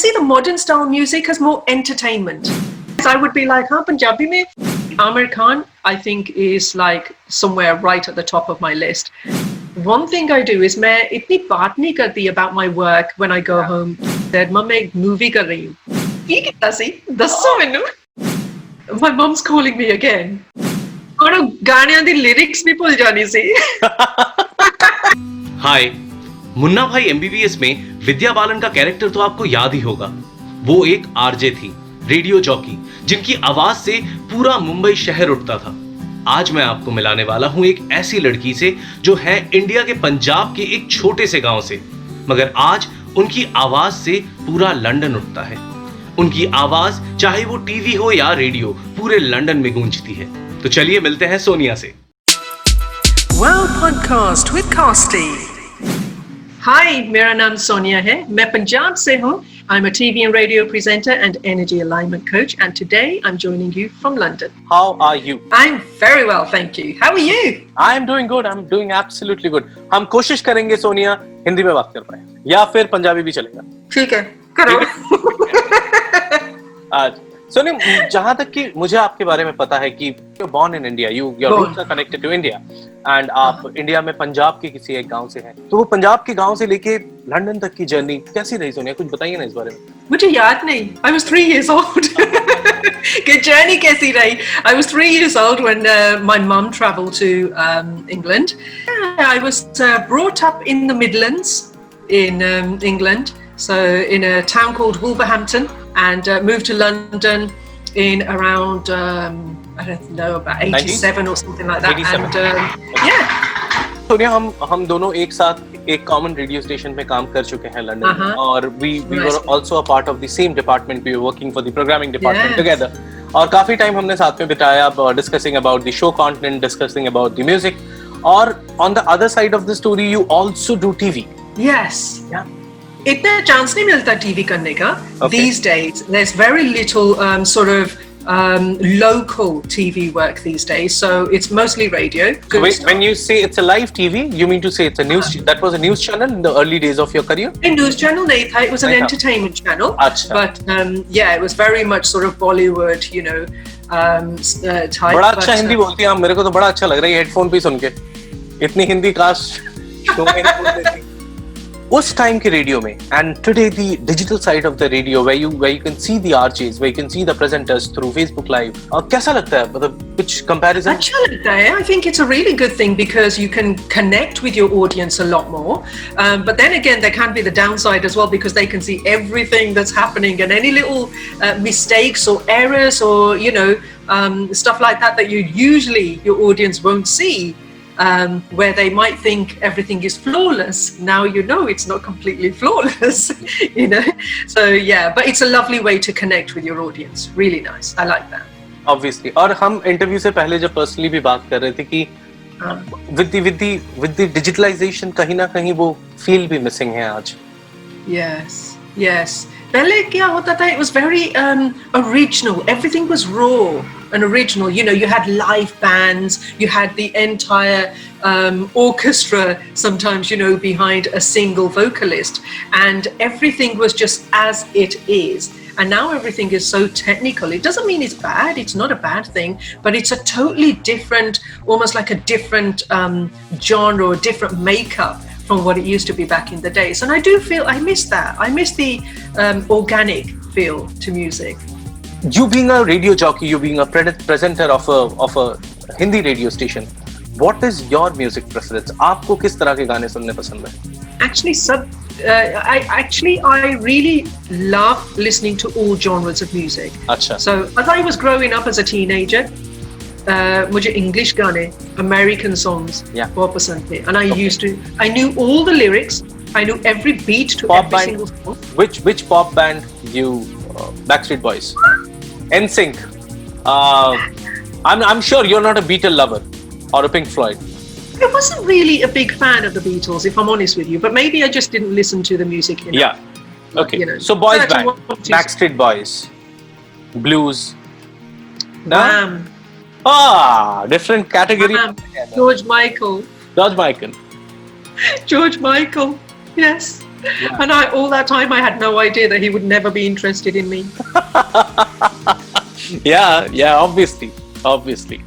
see the modern style music as more entertainment. I would be like, huh, Punjabi me." Amir Khan, I think, is like somewhere right at the top of my list. One thing I do is मैं itni baat नहीं करती about my work when I go yeah. home that मैं एक movie कर रही हूँ की कितना सी दसो my mom's calling me again और गाने दी lyrics भी भूल जानी सी Hi, मुन्ना भाई एमबीबीएस में विद्या बालन का कैरेक्टर तो आपको याद ही होगा। वो एक आरजे थी, रेडियो जॉकी, जिनकी आवाज़ से पूरा मुंबई शहर उठता था। आज मैं आपको मिलाने वाला हूँ एक ऐसी लड़की से जो है इंडिया के पंजाब के एक छोटे से गाँव से। मगर आज उनकी आवाज़ से पूरा लंदन उठता है। उनकी आवाज़, चाहे वो टीवी हो या रेडियो, पूरे लंदन में गूंजती है। तो चलिए मिलते हैं सोनिया से। Wow podcast with Casty. Hi, मेरा नाम सोनिया है मैं पंजाब से हूँ I'm a TV and radio presenter and energy alignment coach and today I'm joining you from London. How are you? I'm very well, thank you. How are you? I'm doing good. I'm doing absolutely good. हम कोशिश करेंगे सोनिया हिंदी में बात कर पाए या फिर पंजाबी भी चलेगा ठीक है करो आज सोनिया जहाँ तक कि मुझे आपके बारे में पता है कि born in India you your roots are connected to India and आप इंडिया में पंजाब के किसी एक गाँव से हैं। तो वो पंजाब के गाँव से लेके लंदन तक की जर्नी कैसी रही सोनिया कुछ बताइए ना इस बारे में। मुझे याद नहीं। आई was three years old. कि journey कैसी रही? I was three years old when uh, my mum travelled to um, England. I was uh, brought up in the Midlands in um, England, so in a town called Wolverhampton, and uh, moved to London in around um, I don't know about 87 or something like that. 87. And um, yeah, Sonia हम हम दोनों एक साथ एक common radio station पे काम कर चुके हैं लंदन में Uh-huh. और we we Nice. Were also a part of the same department we were working for the programming department Yes. Together और काफी टाइम हमने साथ में बिताया discussing about the show content discussing about the music और on the other side of the story you also do TV Yes. इतना chance नहीं मिलता टीवी करने का Okay. these days there's very little um, sort of um, local TV work these days so it's mostly radio good when, stuff. when you say it's a live TV you mean to say it's a news that was a news channel in the early days of your career A news channel नहीं था it was an नहीं था। entertainment channel अच्छा। but um, yeah it was very much sort of Bollywood you know um, s- uh, type बड़ा but, अच्छा Hindi uh, बोलती हैं आप मेरे को तो बड़ा अच्छा लग रहा है हेडफोन पे सुन के इतनी हिंदी काश शो में नहीं बोल देती। उस टाइम के रेडियो में and today the digital side of the radio where you where you can see the RJs where you can see the presenters through Facebook live और कैसा लगता है मतलब कुछ comparison अच्छा लगता है. I think it's a really good thing because you can connect with your audience a lot more. Um, but then again, there can be the downside as well because they can see everything that's happening and any little uh, mistakes or errors or you know um, stuff like that that you usually your audience won't see. Um, where they might think everything is flawless. Now you know it's not completely flawless, you know. So yeah, but it's a lovely way to connect with your audience. Really nice. I like that. obviously और हम interview से पहले जब personally भी बात कर रहे थे कि Um, with the with the with the digitalisation कहीं ना कहीं वो फील भी मिसिंग है आज Yes, yes. पहले क्या होता था? It was very um, original. Everything was raw and original. You know, you had live bands, you had the entire um, orchestra sometimes, you know, behind a single vocalist, and everything was just as it is. And now everything is so technical. It doesn't mean it's bad. It's not a bad thing, but it's a totally different, almost like a different um, genre or different makeup from what it used to be back in the days. And I do feel I miss that. I miss the um, organic feel to music. you being a radio jockey, you being a pre- presenter of a of a Hindi radio station, what is your music preference? आपको किस तरह के गाने सुनने पसंद है? Actually, sub. Uh, I actually I really love listening to all genres of music. अच्छा. So as I was growing up as a teenager, uh, मुझे English गाने, American songs Yeah. बहुत पसंद थे. And I Okay. used to, I knew all the lyrics. I knew every beat to Pop every band. single song. Which which pop band you uh, Backstreet Boys, NSYNC. Uh, I'm I'm sure you're not a Beatle lover or a Pink Floyd. I wasn't really a big fan of the Beatles, if I'm honest with you, but maybe I just didn't listen to the music enough. Yeah. Okay. You know, so boys 31 band, to- Backstreet Boys, blues. No? Wham, Ah, different category. Wham, George Michael, George Michael. George Michael, yes. And I, all that time, I had no idea that he would never be interested in me. yeah, yeah, obviously, obviously.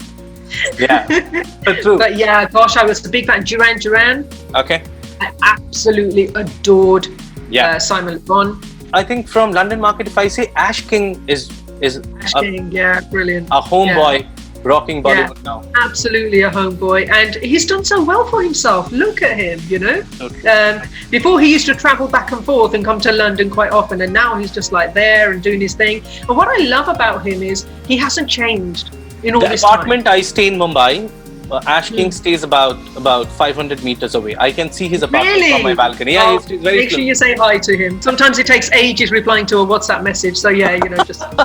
Yeah, true. But yeah, gosh, I was a big fan. Duran Duran, Okay. I absolutely adored Yeah. uh, Simon Le Bon. I think from London market, if I say Ash King is is Ash a, King, yeah, brilliant. a homeboy rocking Bollywood now. Absolutely a homeboy, and he's done so well for himself. Look at him, you know. Okay. Um, before he used to travel back and forth and come to London quite often, and now he's just like there and doing his thing. And what I love about him is he hasn't changed in all The this apartment I stay in Mumbai, uh, Ash King Hmm. stays about about 500 meters away. I can see his apartment Really? from my balcony. Yeah, Oh, he's, he's very Make sure close. you say hi to him. Sometimes it takes ages replying to a WhatsApp message. So yeah, you know, just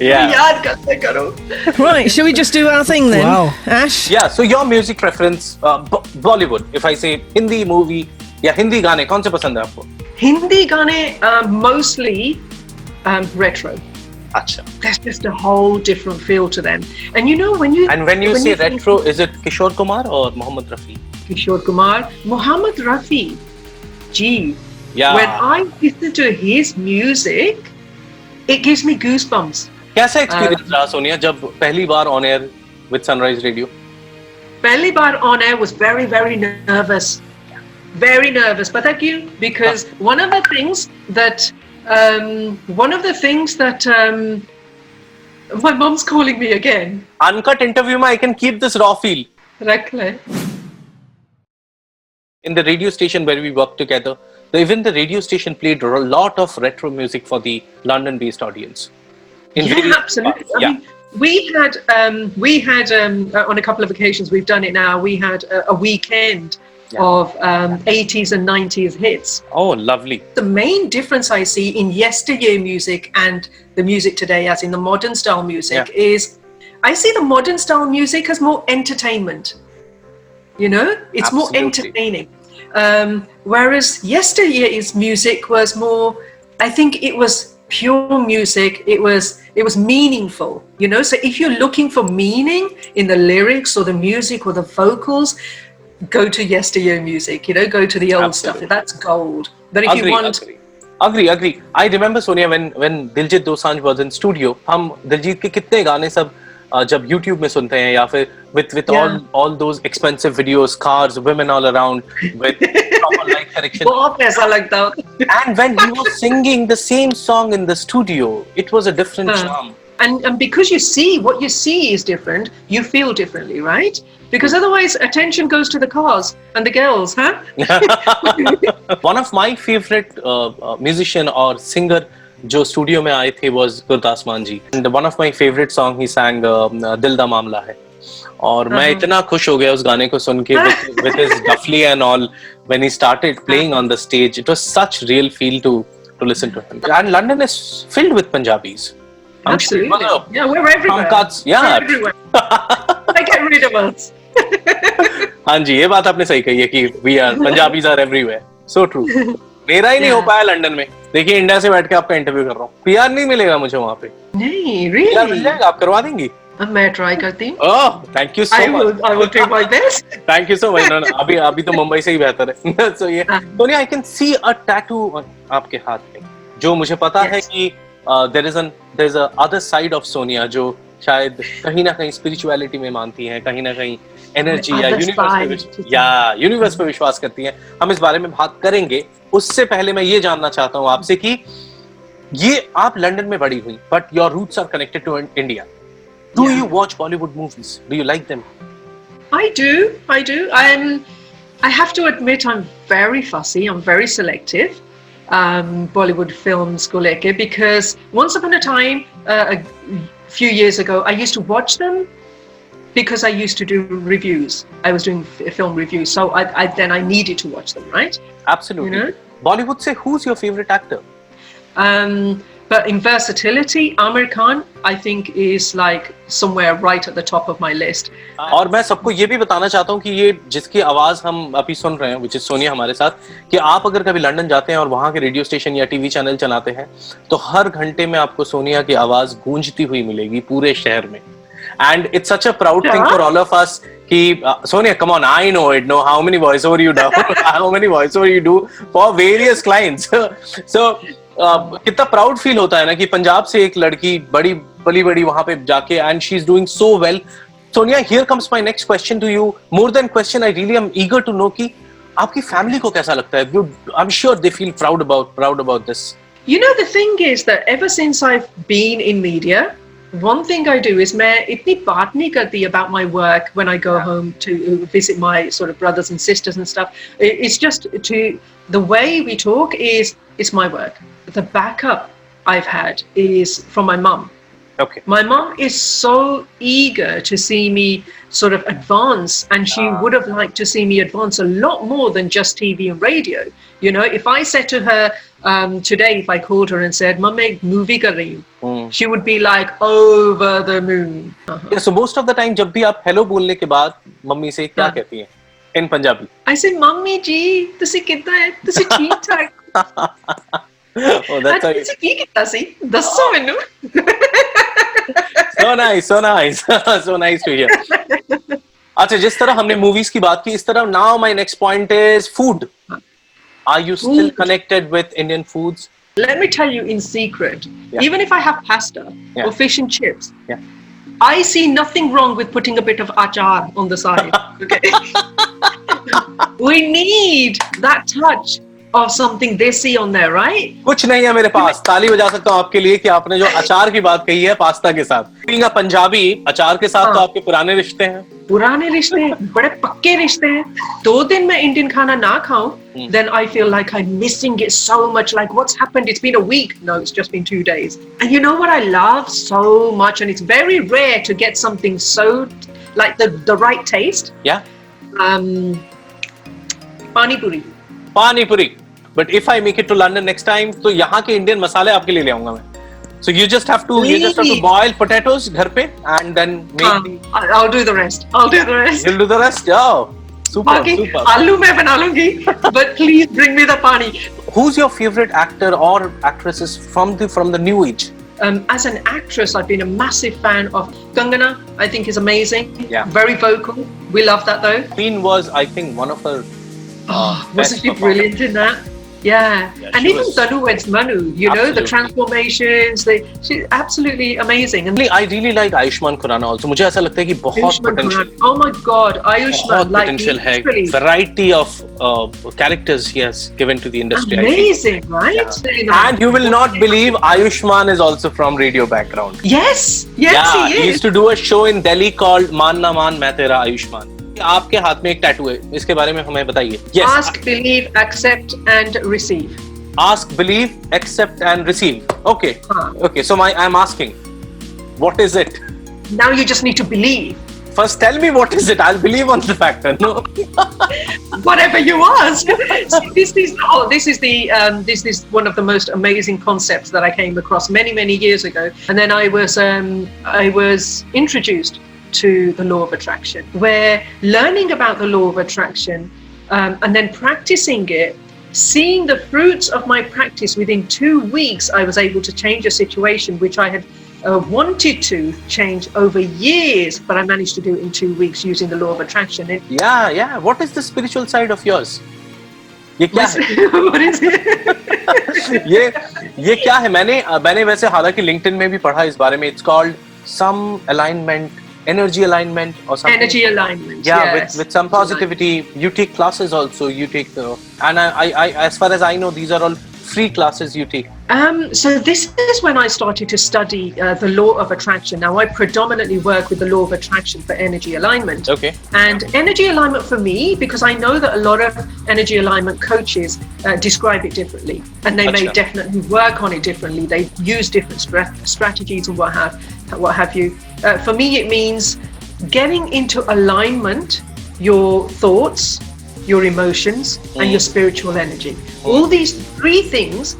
Yeah. याद करते करो. Right, shall we just do our thing then? Wow. Ash? Yeah, so your music preference, uh, Bo- Bollywood. If I say Hindi movie या हिंदी गाने कौन से पसंद है आपको? Hindi गाने uh, mostly um, retro. अच्छा. There's just a whole different feel to them. And you know when you And when you say think retro, is it Kishore Kumar or Mohammed Rafi? Kishore Kumar, Muhammad Rafi, gee, Yeah. when I listen to his music, it gives me goosebumps. कैसा experience रहा सोनिया जब पहली बार on air with Sunrise radio? Belly Bar on air was very, very nervous. Very nervous. But thank you, because one of the things that um, one of the things that um, my mom's calling me again. Uncut interview, ma, I can keep this raw feel. Rakle. In the radio station where we worked together, even the radio station played a lot of retro music for the London-based audience. In yeah, absolutely. Mean, we had um, we had um, uh, on a couple of occasions we've done it now. We had a, a weekend yeah. of um, 80s and 90s hits. oh, lovely. The main difference I see in yesteryear music and the music today, as in the modern style music, is I see the modern style music as more entertainment. You know, it's more entertaining. Um, whereas yesteryear's music was more, I think it was pure music. It was it was meaningful. You know, so if you're looking for meaning in the lyrics or the music or the vocals, go to yesteryear music. You know, go to the old stuff. Absolutely. That's gold. But if agree, you want agree. Agree, agree. I remember Sonia when when Diljit Dosanjh was in studio. हम दिलजीत के कितने गाने सब uh, जब YouTube में सुनते हैं या फिर with with all Yeah. all those expensive videos, cars, women all around with proper light correction. बहुत ऐसा लगता होता And when he was singing the same song in the studio, it was a different Huh. charm. and and because you see what you see is different, you feel differently, right? Because otherwise, attention goes to the cars and the girls, huh? One of my favorite uh, uh, musician or singer जो studio में आए थे was Gurdas Maan ji and one of my favorite song he sang uh, दिल दा मामला है और मैं Uh-huh. इतना खुश हो गया उस गाने को सुन के with, with his duffly and all when he started playing on the stage it was such real feel to to listen to him and London is filled with Punjabis I'm sure- Absolutely. मतलब, Yeah, we're everywhere. Cuts, yeah. We're everywhere. हाँ जी ये बात आपने सही कही है कि we are Punjabis are everywhere so true मेरा ही नहीं हो पाया लंदन में देखिए इंडिया से बैठ के आपका इंटरव्यू कर रहा हूँ पीआर नहीं मिलेगा मुझे वहाँ पे Nee, पीआर मिल really? जाएगा आप करवा देंगी अब मैं try करती हूँ. Thank you so much will do my best. Thank you so much अभी अभी तो मुंबई से ही बेहतर है सो ये. Sonia I can see a tattoo आपके हाथ में जो मुझे पता yes. है. कि there is an there is a other side of Sonia जो शायद कहीं ना कहीं स्पिरिचुअलिटी में मानती हैं कहीं ना कहीं एनर्जी या यूनिवर्स पे या यूनिवर्स पे विश्वास करती हैं हम इस बारे में बात करेंगे उससे पहले मैं ये जानना चाहता हूँ आपसे कि ये आप लंदन में बड़ी हुई but your roots are connected to India do you watch Bollywood movies do you like them I do. I do. I'm. I have to admit, I'm very fussy. I'm very selective. Um, Bollywood films go leke because once upon a time, uh, a few years ago, I used to watch them because I used to do reviews. I was doing f- film reviews, so I, I then I needed to watch them, right? Absolutely. You know? Bollywood say who's your favorite actor? Um, but in versatility, Amir Khan, I think, is like somewhere right at the top of my list. और मैं सबको ये भी बताना चाहता हूँ कि ये जिसकी आवाज़ हम अभी सुन रहे हैं विच इज़ सोनिया हमारे साथ कि आप अगर कभी लंदन जाते हैं और वहाँ के रेडियो स्टेशन या टीवी चैनल चलाते हैं तो हर घंटे में आपको सोनिया की आवाज़ गूंजती हुई मिलेगी पूरे शहर में and it's such a proud thing Yeah. for all of us कि uh, Sonia come on I know it know how many voiceover you do how many voiceover you do for various clients so uh, कितना proud feel होता है ना कि पंजाब से एक लड़की बड़ी बड़ी बड़ी वहाँ पे जाके and she is doing so well Sonia here comes my next question to you more than question I really am eager to know कि आपकी फैमिली को कैसा लगता है I am sure they feel proud about proud about this you know the thing is that ever since I have been in media One thing I do is mai itni baat nahi karti about my work when I go yeah. home to visit my sort of brothers and sisters and stuff. It's just to the way we talk is it's my. the backup I've had is from my mum. Okay. My mom is so eager to see me sort of advance, and she uh, would have liked to see me advance a lot more than just TV and radio. You know, if I said to her um, today, if I called her and said, "Mom, movie karim," mm. she would be like over the moon. Uh-huh. Yeah. So most of the time, जब भी आप hello बोलने के बाद mummy से क्या कहती हैं? In Punjabi. I say, "Mummy ji, तुसी कितना है? तुसी ठीक ठाक?" well, that's how you... Get us, eh? The oh. sun. so nice, so nice, so nice to hear. अच्छा जिस तरह हमने मूवीज की बात की इस तरह now my next point is food are you still connected with Indian let me tell you in secret. Even if i have pasta or fish and chips i see nothing wrong with putting a bit of achar on the side we need that touch. Of something desi on there, right? कुछ नहीं है मेरे पास ताली बजा सकता हूँ आपके लिए कि आपने जो अचार की बात कही है पास्ता के साथ पंजाबी अचार के साथ हाँ. तो हाँ. आपके पुराने रिश्ते हैं पुराने रिश्ते हैं बड़े पक्के रिश्ते हैं दो दिन मैं इंडियन खाना ना खाऊं Hmm. then I feel like I'm missing it so much like what's happened it's been a week no it's just been two days and you know what I love so much and it's very rare to get something so like the the right taste या um pani puri pani puri but if I make it to London next time तो यहाँ के Indian मसाले आपके लिए ले आऊँगा मैं So you just have to you just have to Really? boil potatoes घर पे and then make um, the, I- I'll do the rest I'll do the rest you'll do the rest. Oh, super, बाकी super. आलू मैं बना लूँगी but please bring me the pani Who's your favorite actor or actresses from the from the new age? Um, as an actress, I've been a massive fan of Kangana. I think is amazing. Yeah. Very vocal. We love that though. Queen was, I think, one of her. Oh, wasn't he brilliant in that? Yeah. yeah and even was... Tanu Weds Manu, you absolutely. know, the transformations, they, she's absolutely amazing. And I really like Ayushmann Khurrana also. मुझे ऐसा लगता है कि बहुत potential. Oh my God, Ayushmann, like potential है. Variety of uh, characters he has given to the industry. Amazing, right? Yeah. And you will not believe Ayushmann is also from radio background. Yes, yes, yeah, he is. He used to do a show in Delhi called Maan Na Maan Main Tera Ayushmann. आपके हाथ में एक tattoo है इसके बारे में हमें बताइए yes Ask, believe, accept, and receive. ask believe accept and receive okay Huh. okay so my i'm asking what is it Now you just need to believe. first tell me what is it i'll believe on the factor no whatever you ask. See, this is oh, this is the um, this is one of the most amazing concepts that I came across many many years ago, and then I was um, I was introduced to the law of attraction, where learning about the law of attraction um, and then practicing it. Seeing the fruits of my practice within two weeks, I was able to change a situation which I had uh, wanted to change over years, but I managed to do it in two weeks using the law of attraction. It, yeah yeah what is the spiritual side of yours ये क्या है what is it? ये ये क्या है मैंने मैंने वैसे हालांकि लिंक्डइन में भी पढ़ा इस बारे में it's called some alignment energy alignment or something. Energy alignment. Yeah, yes. with, with some positivity. You take classes also. You take the and I, I, I as far as I know, these are all free classes you take Um, so this is when I started to study uh, the law of attraction. Now I predominantly work with the law of attraction for energy alignment. okay And energy alignment for me, because I know that a lot of energy alignment coaches uh, describe it differently, and they may definitely work on it differently. They use different stra- strategies and what have what have you. Uh, for me, it means getting into alignment your thoughts, your emotions, and your mm. spiritual energy. Mm. All these three things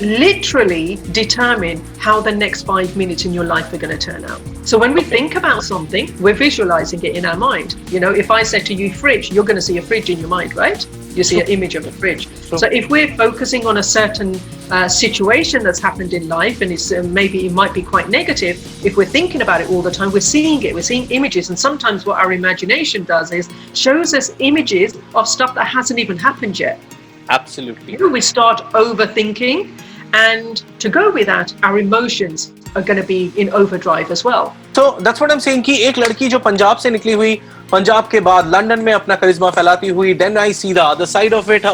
literally determine how the next five minutes in your life are going to turn out. So when we think about something, we're visualizing it in our mind. You know, if I said to you fridge, you're going to see a fridge in your mind, right? You see an image of a fridge. True. So if we're focusing on a certain uh, situation that's happened in life, and it's uh, maybe it might be quite negative, if we're thinking about it all the time, we're seeing it, we're seeing images, and sometimes what our imagination does is shows us images of stuff that hasn't even happened yet. Absolutely. You know, we start overthinking, and to go with that, our emotions are going to be in overdrive as well. So that's what I'm saying कि एक लड़की जो पंजाब से निकली हुई पंजाब के बाद London में अपना करिश्मा फैलाती हुई then I see the other side of it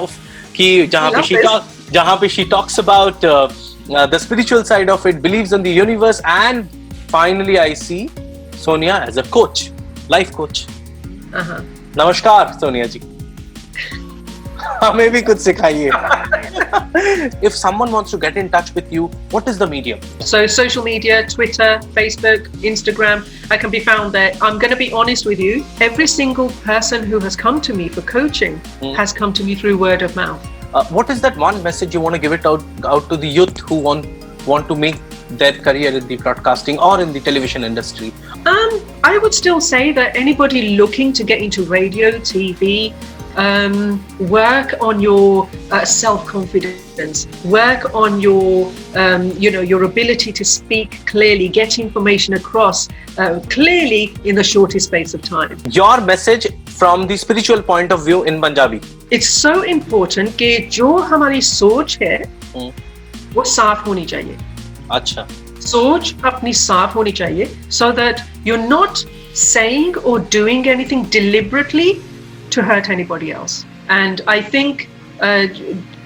of jahan pe she talk, जहाँ पे she talks about uh, uh, the spiritual side of it believes in the universe and finally I see Sonia as a coach life coach Uh-huh. नमस्कार सोनिया जी हमें भी कुछ सिखाइए if someone wants to get in touch with you what is the medium So social media, Twitter, Facebook, Instagram, I can be found there. I'm going to be honest with you. Every single person who has come to me for coaching Mm. has come to me through word of mouth. Uh, what is that one message you want to give it out out to the youth who want want to make their career in the broadcasting or in the television industry? Um, I would still say that anybody looking to get into radio, TV, um, work on your uh, self confidence, work on your, um, you know, your ability to speak clearly, get information across uh, clearly in the shortest space of time. Your message from the spiritual point of view in Punjabi. It's so important कि जो हमारी सोच है हम्म। वो साफ होनी चाहिए अच्छा सोच अपनी साफ होनी चाहिए so that you're not saying or doing anything deliberately to hurt anybody else and I think uh,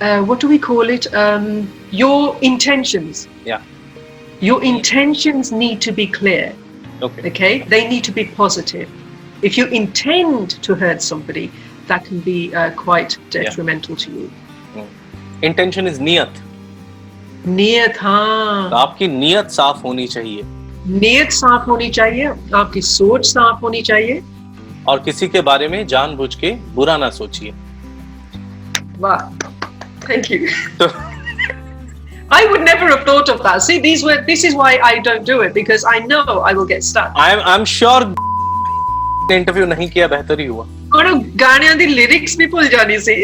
uh, what do we call it um, your intentions Yeah. your intentions need to be clear Okay. okay they need to be positive if you intend to hurt somebody that can be uh, quite detrimental to you Intention is niyat. नियत तो हाँ आपकी नियत साफ होनी चाहिए नियत साफ होनी चाहिए आपकी सोच साफ होनी चाहिए और किसी के बारे में जानबूझ के बुरा ना सोचिए वाह thank you I would never have thought of that. See, these were this is why I don't do it because I know I will get stuck. I'm I'm sure ने इंटरव्यू नहीं किया बेहतर ही हुआ और गाने आदि lyrics भी भूल जानी सी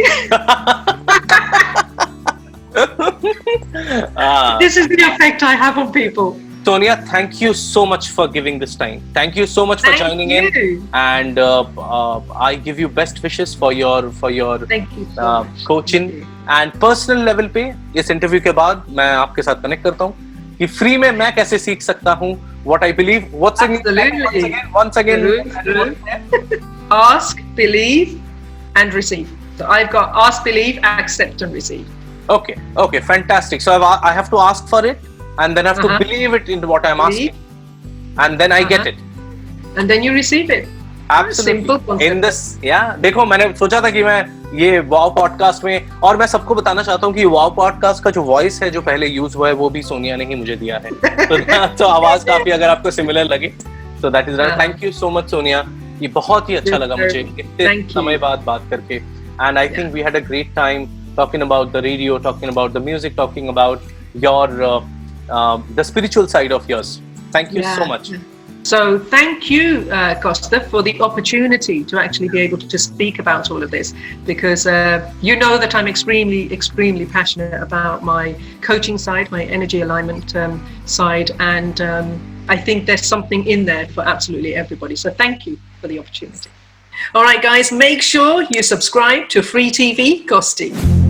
This is the effect I have on people. Sonia, thank you so much for giving this time. Thank you so much for Thank joining you. in, and uh, uh, I give you best wishes for your for your thank you so uh, much. coaching and personal level पे इस interview के बाद मैं आपके साथ connect करता हूँ कि फ्री में मैं कैसे सीख सकता हूँ what I believe. What's again? Absolutely. Once again, once again. Absolutely. ask believe and receive so I've got ask believe accept and receive Okay, okay, fantastic. So I've, I have to ask for it, And then I have Uh-huh. believe it in what I'm asking, and then I Uh-huh. it. and then you receive it. In this, yeah. देखो मैंने सोचा था कि मैं ये वाव podcast में और मैं सबको बताना चाहता हूँ कि वाव पॉडकास्ट का जो वॉइस है जो पहले यूज़ हुआ है वो भी सोनिया ने ही मुझे दिया है तो, तो आवाज़ काफ़ी अगर आपको सिमिलर लगे तो that is. Thank you so much Sonia ये बहुत ही अच्छा लगा मुझे इतने समय बाद बात करके and I think we had a great time talking about the radio talking about the music talking about your um, the spiritual side of yours. Thank you yeah. so much. So, thank you, uh, Kausty, for the opportunity to actually be able to speak about all of this because uh, you know that I'm extremely, extremely passionate about my coaching side, my energy alignment um, side, and um, I think there's something in there for absolutely everybody. So, thank you for the opportunity. All right, guys, make sure you subscribe to Free TV Kausty.